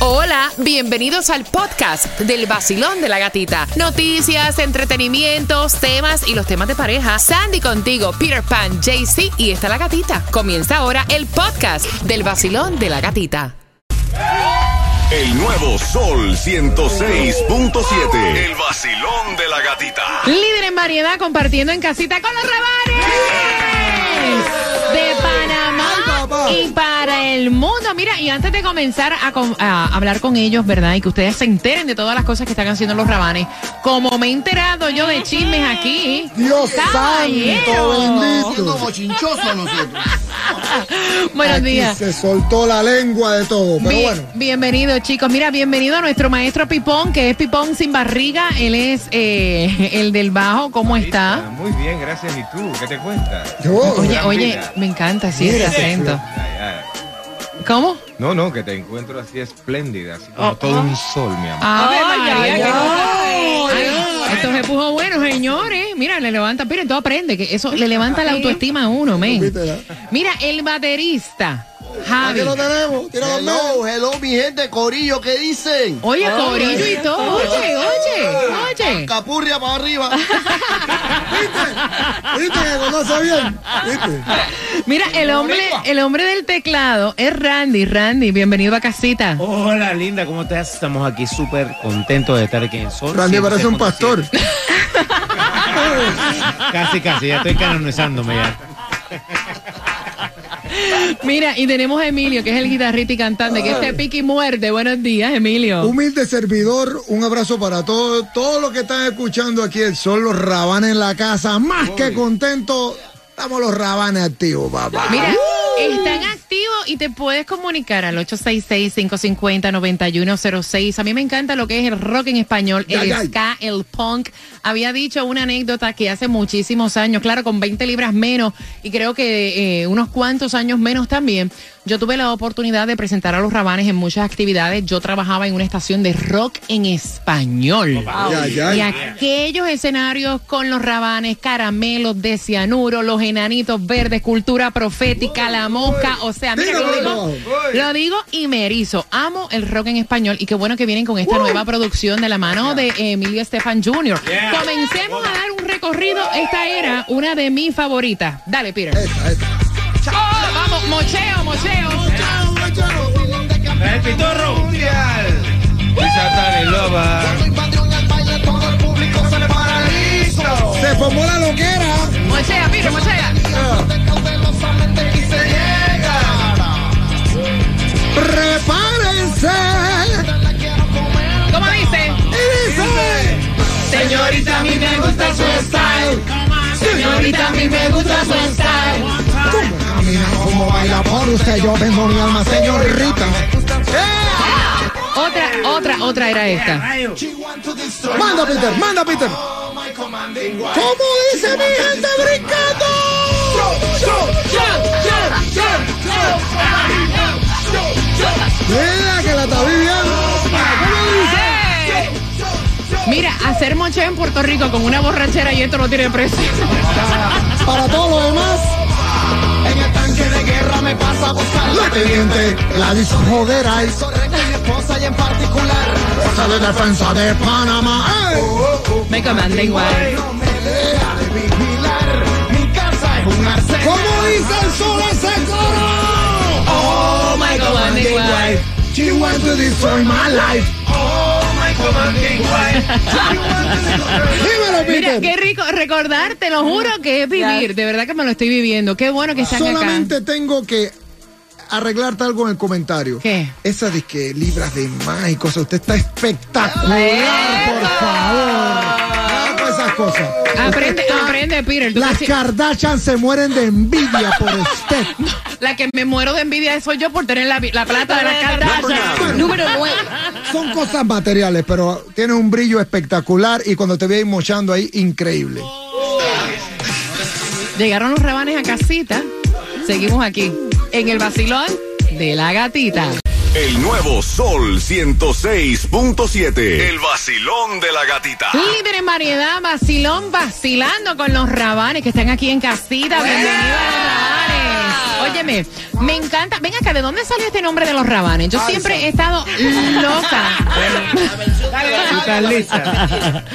Hola, bienvenidos al podcast del vacilón de la gatita. Noticias, entretenimientos, temas y los temas de pareja. Sandy contigo, Peter Pan, JC y está la gatita. Comienza ahora el podcast del vacilón de la gatita. El nuevo Sol 106.7. El vacilón de la gatita. Líder en variedad compartiendo en casita con los rabanes de Panamá y para el mundo. Mira, y antes de comenzar a, com- a hablar con ellos, ¿verdad? Y que ustedes se enteren de todas las cosas que están haciendo los rabanes, como me he enterado yo de chismes aquí. Dios caballero. santo bendito. Nosotros. Buenos Aquí días. se soltó la lengua de todo, pero bueno. Bienvenido, chicos. Mira, bienvenido a nuestro maestro Pipón, que es Pipón sin barriga. Él es eh, el del bajo. ¿Cómo está? Muy bien, gracias. ¿Y tú? ¿Qué te cuentas? Yo, Oye, oye, vida. Me encanta, sí, ese Mira, acento. ¿Cómo? No, no, que te encuentro así espléndida, así como Oh, todo oh. un sol, mi amor. Ave Ay, María, ay, ay. Ay, Esto se puso bueno, señores. Mira, le levanta, miren, tú aprende que eso le levanta la autoestima a uno, men. Mira, el baterista, Javi. Aquí lo tenemos. Tira los Hello, hello, mi gente, Corillo, ¿qué dicen? Oye, Corillo y todo. Oye, oye, oye. Capurria para arriba. ¿Viste que conoce bien? ¿Viste? Mira, el hombre, el hombre del teclado es Randy. Randy, bienvenido a casita. Hola linda, ¿cómo estás? Estamos aquí súper contentos de estar aquí en Sol. Randy parece un pastor. 106.7. Casi, casi, ya estoy canonizándome ya. Mira, y tenemos a Emilio, que es el guitarrista y cantante, que este pique y muerde. Buenos días, Emilio. Humilde servidor, un abrazo para todos. Todos los que están escuchando aquí el sol, los rabanes en la casa. Más que contentos, estamos los rabanes activos, papá. Mira, están activos y te puedes comunicar al 866-550-9106. A mí me encanta lo que es el rock en español, el ska, el punk. Había dicho una anécdota que hace muchísimos años, claro, con 20 libras menos y creo que eh, unos cuantos años menos también. Yo tuve la oportunidad de presentar a los rabanes en muchas actividades. Yo trabajaba en una estación de rock en español. Ay, Y aquellos escenarios con los rabanes, caramelos de cianuro, los enanitos verdes, cultura profética, la mosca, o sea, mira, lo digo, lo digo y me erizo. Amo el rock en español y qué bueno que vienen con esta nueva producción de la mano de Emilio Estefan Jr. Comencemos a dar un recorrido. Esta era una de mis favoritas. Dale, Peter. Esta, esta. Mocheo, mocheo. ¡El pitorro! ¡Mundial! Satani Loba. Se formó la loquera. Mochea, Peter, mochea. Prepárense. ¿Cómo dice? Y dice. Señorita, a mí me gusta su style. Señorita, a mí me gusta su style. ¿Cómo camina? ¿Cómo baila por usted? Yo vendo mi alma, señorita. Otra, otra, otra era esta. Manda, Peter, manda, Peter. ¿Cómo dice mi gente brincando? Mira que la está viviendo. ¿Cómo dice? Mira, hacer mocheo en Puerto Rico con una borrachera y esto no tiene precio. Para todo lo demás. Me pasa a buscar La teniente la hizo joder ahí. mi esposa y en particular. Fuerza de defensa de Panamá. ¡Ey! Me comanda igual. No me deja de vigilar. Mi casa es un arsenal. ¿Cómo dice el sol ese coro? Oh, my comanda igual. She wants to destroy my life. ¡Oh, my commanding wife! Dímelo, Mira, qué rico recordar, te lo juro que es vivir. De verdad que me lo estoy viviendo. Qué bueno que están Solamente tengo que arreglarte algo en el comentario. ¿Qué? Esa de que libras de más y cosas. Usted está espectacular, por favor. Cosas. Aprende, aprende, Peter. Tú Las Kardashian se mueren de envidia por usted. la que me muero de envidia soy yo por tener la, la plata de la Kardashian. Número 9. Son cosas materiales, pero tiene un brillo espectacular y cuando te veis mochando ahí, increíble. Llegaron los rabanes a casita. Seguimos aquí, en el vacilón de la gatita. El nuevo Sol 106.7. El vacilón de la gatita. Líder en variedad, vacilón, vacilando con los rabanes que están aquí en casita. Bienvenidos a los rabanes. Óyeme, me encanta. Ven acá, ¿de dónde salió este nombre de los rabanes? Yo siempre he estado loca.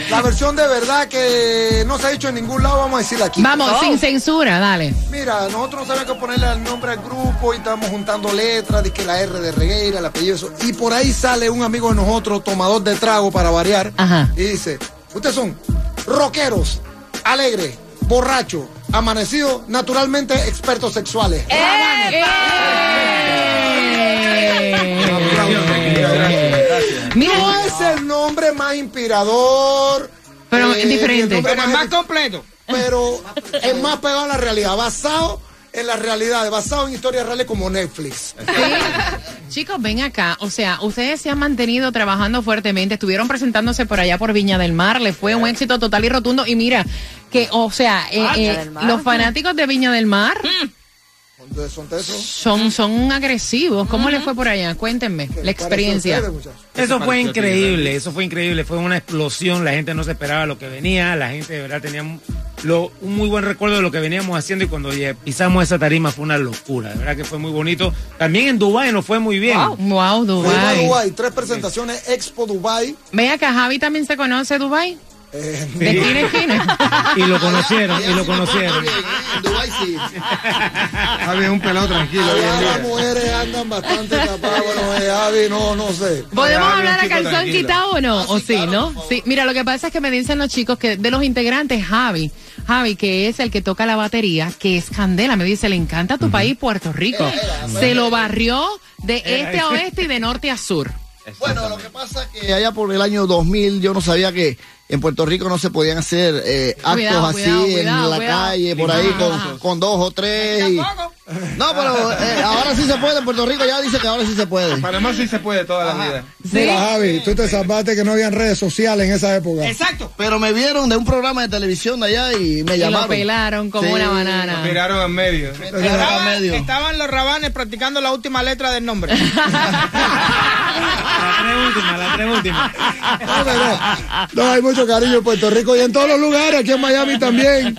La versión de verdad que no se ha dicho en ningún lado, vamos a decirla aquí. Vamos, sin censura, dale. Mira, nosotros no sabemos qué ponerle el nombre al grupo y estamos juntando letras, de que la R de Regueira, el apellido, eso. Y por ahí sale un amigo de nosotros, tomador de trago para variar, Ajá. y dice, ustedes son rockeros, alegres, borrachos, amanecidos, naturalmente expertos sexuales. ¡Eh! Mira, No es el nombre más inspirador. Pero es ni diferente. el nombre Pero es más completo. pero es más pegado a la realidad, basado en la realidad, basado en historias reales como Netflix. Chicos, ven acá. O sea, ustedes se han mantenido trabajando fuertemente. Estuvieron presentándose por allá por Viña del Mar. Le fue un éxito total y rotundo. Y mira, que, o sea, eh, eh, los fanáticos de Viña del Mar Entonces, son tesos. son, son agresivos. ¿Cómo les fue por allá? Cuéntenme la experiencia. Ustedes. Eso fue increíble, eso fue increíble, fue una explosión, la gente no se esperaba lo que venía, la gente de verdad tenía un- lo- un muy buen recuerdo de lo que veníamos haciendo y cuando pisamos esa tarima fue una locura, de verdad que fue muy bonito. También en Dubái nos fue muy bien. Wow, Dubai. Dubái, tres presentaciones, Expo Dubai. Ven acá, Javi también se conoce Dubai. Eh, De esquina a esquina. Y lo conocieron, y lo conocieron. En Dubái sí. Javi es un pelado tranquilo. hoy en Allá día. las mujeres andan bastante tapadas. Bueno, eh, Javi, no, no sé. ¿Podemos Javi, hablar a calzón tranquilo. quitado o no? Ah, ¿O sí, sí, claro, no? Sí, mira, lo que pasa es que me dicen los chicos que de los integrantes, Javi, Javi, que es el que toca la batería, que es Candela, me dice, le encanta tu país, Puerto Rico. Se lo barrió de este a oeste y de norte a sur. Bueno, lo que pasa es que allá por el año 2000 yo no sabía que en Puerto Rico no se podían hacer eh, actos Cuidado, así cuidado, en cuidado, la cuidado. calle, por ahí, con, con dos o tres. y- Tampoco. No, pero eh, ahora sí se puede. En Puerto Rico ya dice que ahora sí se puede. Panamá sí se puede toda la vida. ¿Sí? Mira, Javi, tú te salvaste que no habían redes sociales en esa época. Exacto. Pero me vieron de un programa de televisión de allá y me Y llamaron. lo pelaron como Sí, una banana. miraron en medio. Estaban, medio. estaban los rabanes practicando la última letra del nombre. Tres última, la tres última. No, no, no. No, hay mucho cariño en Puerto Rico y en todos los lugares, aquí en Miami también.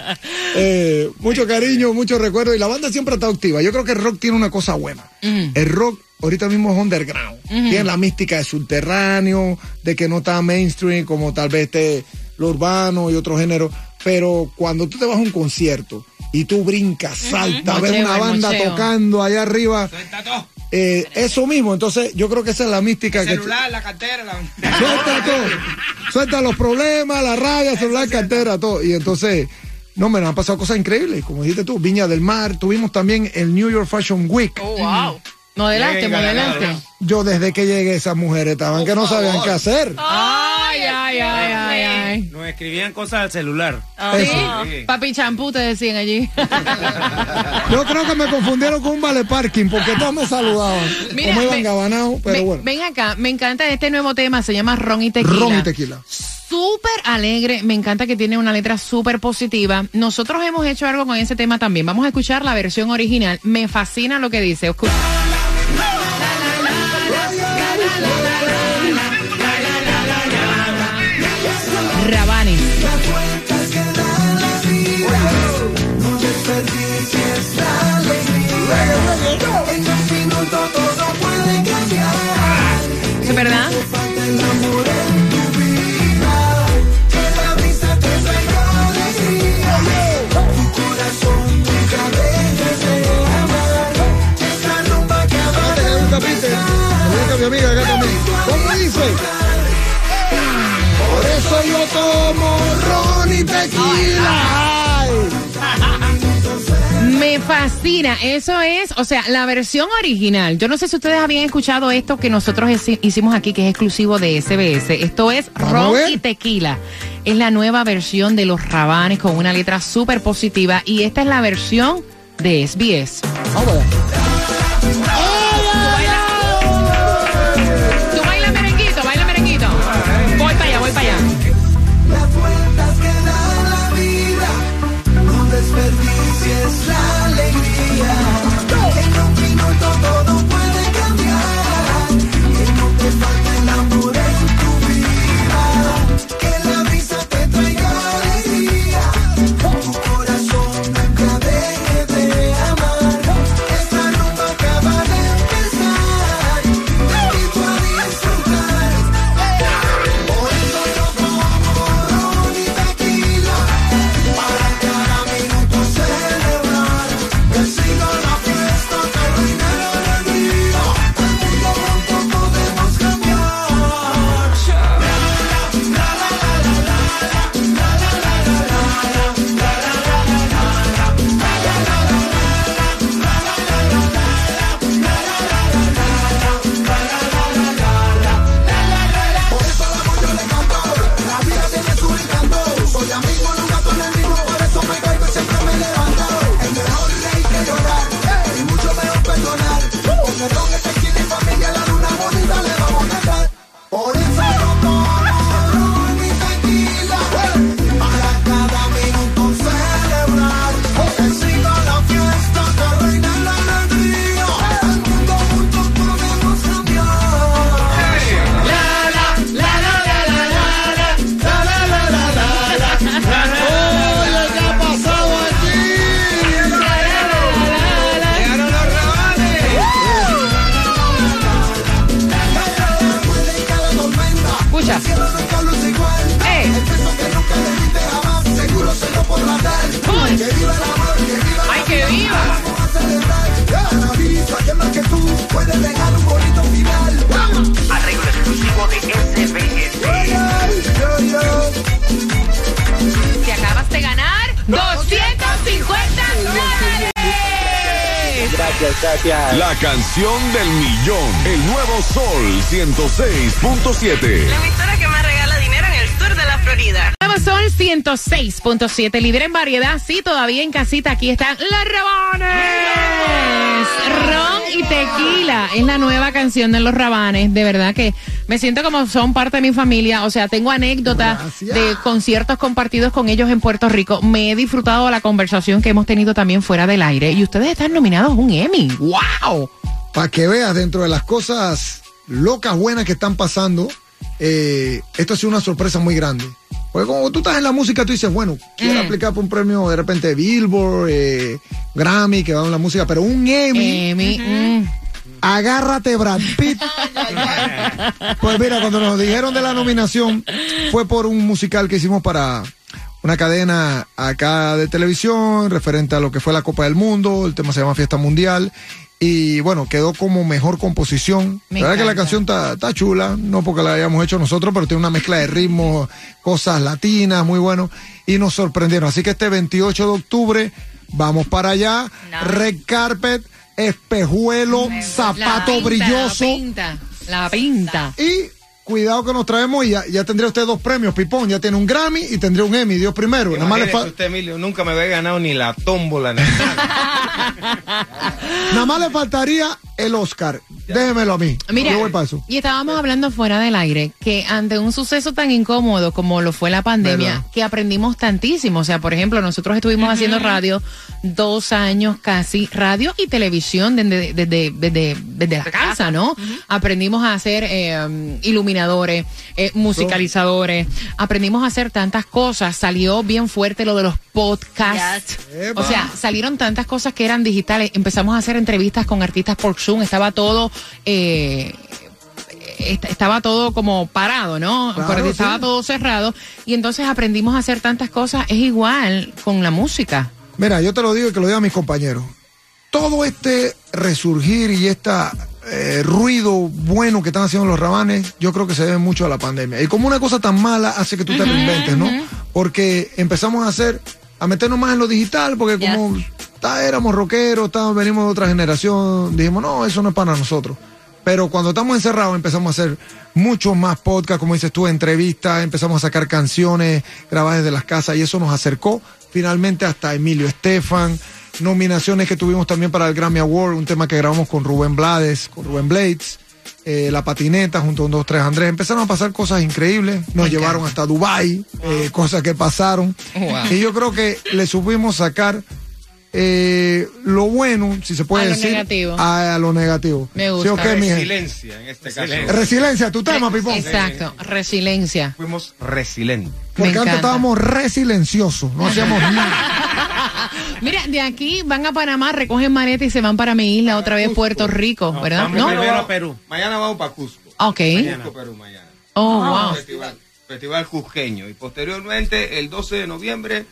Eh, mucho cariño, mucho recuerdo. Y la banda siempre está activa. Yo creo que el rock tiene una cosa buena. El rock ahorita mismo es underground. Tiene la mística de subterráneo, de que no está mainstream como tal vez esté lo urbano y otro género. Pero cuando tú te vas a un concierto y tú brincas, saltas, ves Mocheo, una el banda mocheo. tocando allá arriba, Suelta todo. Eh, eso mismo. Entonces, yo creo que esa es la mística El que. celular, la cartera, la... Suelta todo. Suelta los problemas, la rabia, celular, cartera, todo. Y entonces, no, me han pasado cosas increíbles. Como dijiste tú, Viña del Mar. Tuvimos también el New York Fashion Week. Modelaste, Venga, modelaste. ganador. Yo desde que llegué, esas mujeres estaban que no sabían qué hacer. Ay, Nos escribían cosas al celular. ¿Sí? Sí. Papi champú te decían allí. Yo creo que me confundieron con un vale parking porque todos me saludaban. Mira, como iban me- gabanados, pero Ven- bueno. Ven acá, me encanta este nuevo tema, se llama Ron y Tequila. Ron y tequila. Súper alegre, me encanta que tiene una letra súper positiva. Nosotros hemos hecho algo con ese tema también. Vamos a escuchar la versión original. Me fascina lo que dice. Escu- Me fascina, eso es, o sea, la versión original. Yo no sé si ustedes habían escuchado esto que nosotros hici- hicimos aquí, que es exclusivo de SBS. Esto es Ron y Tequila. Es la nueva versión de los rabanes con una letra súper positiva y esta es la versión de SBS. Gracias. La canción del millón. El nuevo Sol 106.7. La emisora que más regala dinero en el sur de la Florida. Nuevo Sol 106.7, líder en variedad. Sí, todavía en casita. Aquí están los Rabanes. Ron y tequila es la nueva canción de los Rabanes. De verdad que me siento como son parte de mi familia. O sea, tengo anécdotas Gracias. de conciertos compartidos con ellos en Puerto Rico. Me he disfrutado de la conversación que hemos tenido también fuera del aire. Y ustedes están nominados a un Emmy. ¡Wow! Para que veas dentro de las cosas locas, buenas que están pasando, eh, esto ha sido una sorpresa muy grande. Porque como tú estás en la música, tú dices, bueno, quiero aplicar por un premio de repente Billboard, eh, Grammy, que va en la música, pero un Emmy, Emmy. mm. agárrate Brad Pitt. pues mira, cuando nos dijeron de la nominación, fue por un musical que hicimos para una cadena acá de televisión, referente a lo que fue la Copa del Mundo, el tema se llama Fiesta Mundial. Y bueno, quedó como mejor composición. Me la verdad que la canción está, chula, no porque la hayamos hecho nosotros, pero tiene una mezcla de ritmos, cosas latinas, muy bueno. Y nos sorprendieron. Así que este 28 de octubre vamos para allá. Red carpet, espejuelo, zapato La pinta, brilloso. La pinta, la pinta. Y cuidado que nos traemos y ya, ya tendría usted dos premios, Pipón. Ya tiene un Grammy y tendría un Emmy, Dios primero. Nada más, le Imagínese fa- usted, Emilio, nunca me había ganado ni la tómbola. ni nada. nada más le faltaría el Oscar. Déjemelo a mí. Mira, Yo voy para eso. y estábamos hablando fuera del aire que ante un suceso tan incómodo como lo fue la pandemia, ¿Verdad? que aprendimos tantísimo. O sea, por ejemplo, nosotros estuvimos haciendo radio dos años casi, radio y televisión desde, desde, desde, desde la casa, ¿no? Aprendimos a hacer eh, iluminadores, eh, musicalizadores, aprendimos a hacer tantas cosas. Salió bien fuerte lo de los podcasts. O sea, salieron tantas cosas que eran digitales. Empezamos a hacer entrevistas con artistas por Zoom. Estaba todo. eh, est- estaba todo como parado, ¿no? Claro, Porque estaba sí. todo cerrado. Y entonces aprendimos a hacer tantas cosas. Es igual con la música. Mira, yo te lo digo y que lo diga a mis compañeros. Todo este resurgir y este ruido bueno que están haciendo los rabanes, yo creo que se debe mucho a la pandemia. Y como una cosa tan mala hace que tú te reinventes, ¿no? Porque empezamos a hacer, a meternos más en lo digital, porque como éramos rockeros, estábamos, venimos de otra generación, dijimos, no, eso no es para nosotros. Pero cuando estamos encerrados empezamos a hacer muchos más podcasts, como dices tú, entrevistas, empezamos a sacar canciones grabadas desde las casas y eso nos acercó finalmente hasta Emilio Estefan, nominaciones que tuvimos también para el Grammy Award, un tema que grabamos con Rubén Blades, con Rubén Blades, eh, La Patineta junto a un 2, 3 Andrés. Empezaron a pasar cosas increíbles, nos llevaron hasta Dubai, eh, cosas que pasaron. Wow. Y yo creo que le supimos sacar eh, lo bueno, si se puede A lo decir, negativo. A, a lo negativo. Me gusta. Resiliencia en este caso. Resiliencia, tu tema, Pipón. Exacto, resiliencia. Fuimos resilientes. Me Porque antes estábamos resilenciosos, no hacíamos nada. Mira, de aquí van a Panamá, recogen maleta y se van para mi isla, otra vez Puerto Rico, ¿verdad? vamos ¿No? primero a Perú. Mañana vamos para Cusco. Ok. Cusco, Perú, mañana. Oh, wow. Festival, festival Cusqueño. Y posteriormente, el 12 de noviembre,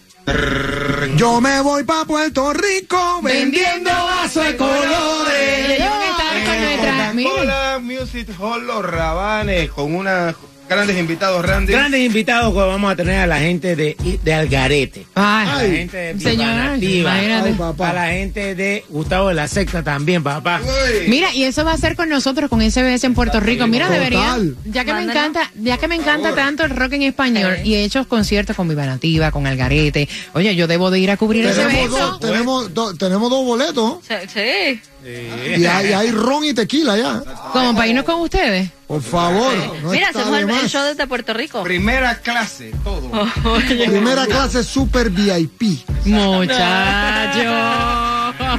Yo me voy para Puerto Rico vendiendo vasos de colores. Ellos van a estar con nuestra- miren. Coca-Cola Music Hall Los Rabanes con unos grandes invitados, Randy. Grandes invitados que vamos a tener a la gente de, de Algarete. Ay, A la gente de señor, Vivanativa, imagínate. Ay, papá. a la gente de Gustavo de la Secta también, papá. Uy. Mira, y eso va a ser con nosotros, con SBS en Puerto Rico. Mira, Total. debería, ya que me encanta, ya que me encanta tanto el rock en español y he hecho conciertos con Viva Nativa, con Algarete. Oye, yo debo de ir a cubrir ese Tenemos evento. dos, tenemos, dos- tenemos dos boletos Sí. Hay, y hay ron y tequila ya. Como para irnos con ustedes. Por favor. no Mira, hacemos el, el show desde Puerto Rico. Primera clase, todo. Primera clase super VIP. Muchacho.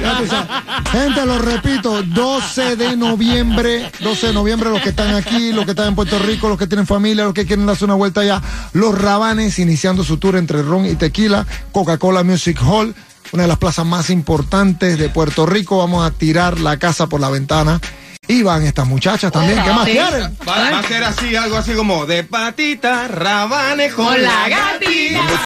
Ya tú sabes. Gente, lo repito, 12 de noviembre, 12 de noviembre, los que están aquí, los que están en Puerto Rico, los que tienen familia, los que quieren darse una vuelta allá, los Rabanes iniciando su tour entre ron y tequila, Coca-Cola Music Hall, una de las plazas más importantes de Puerto Rico, vamos a tirar la casa por la ventana. Y van estas muchachas también, ¿qué más Sí. quieren? Va, va a ser así, algo así como de patita, rabanes con, la gatita.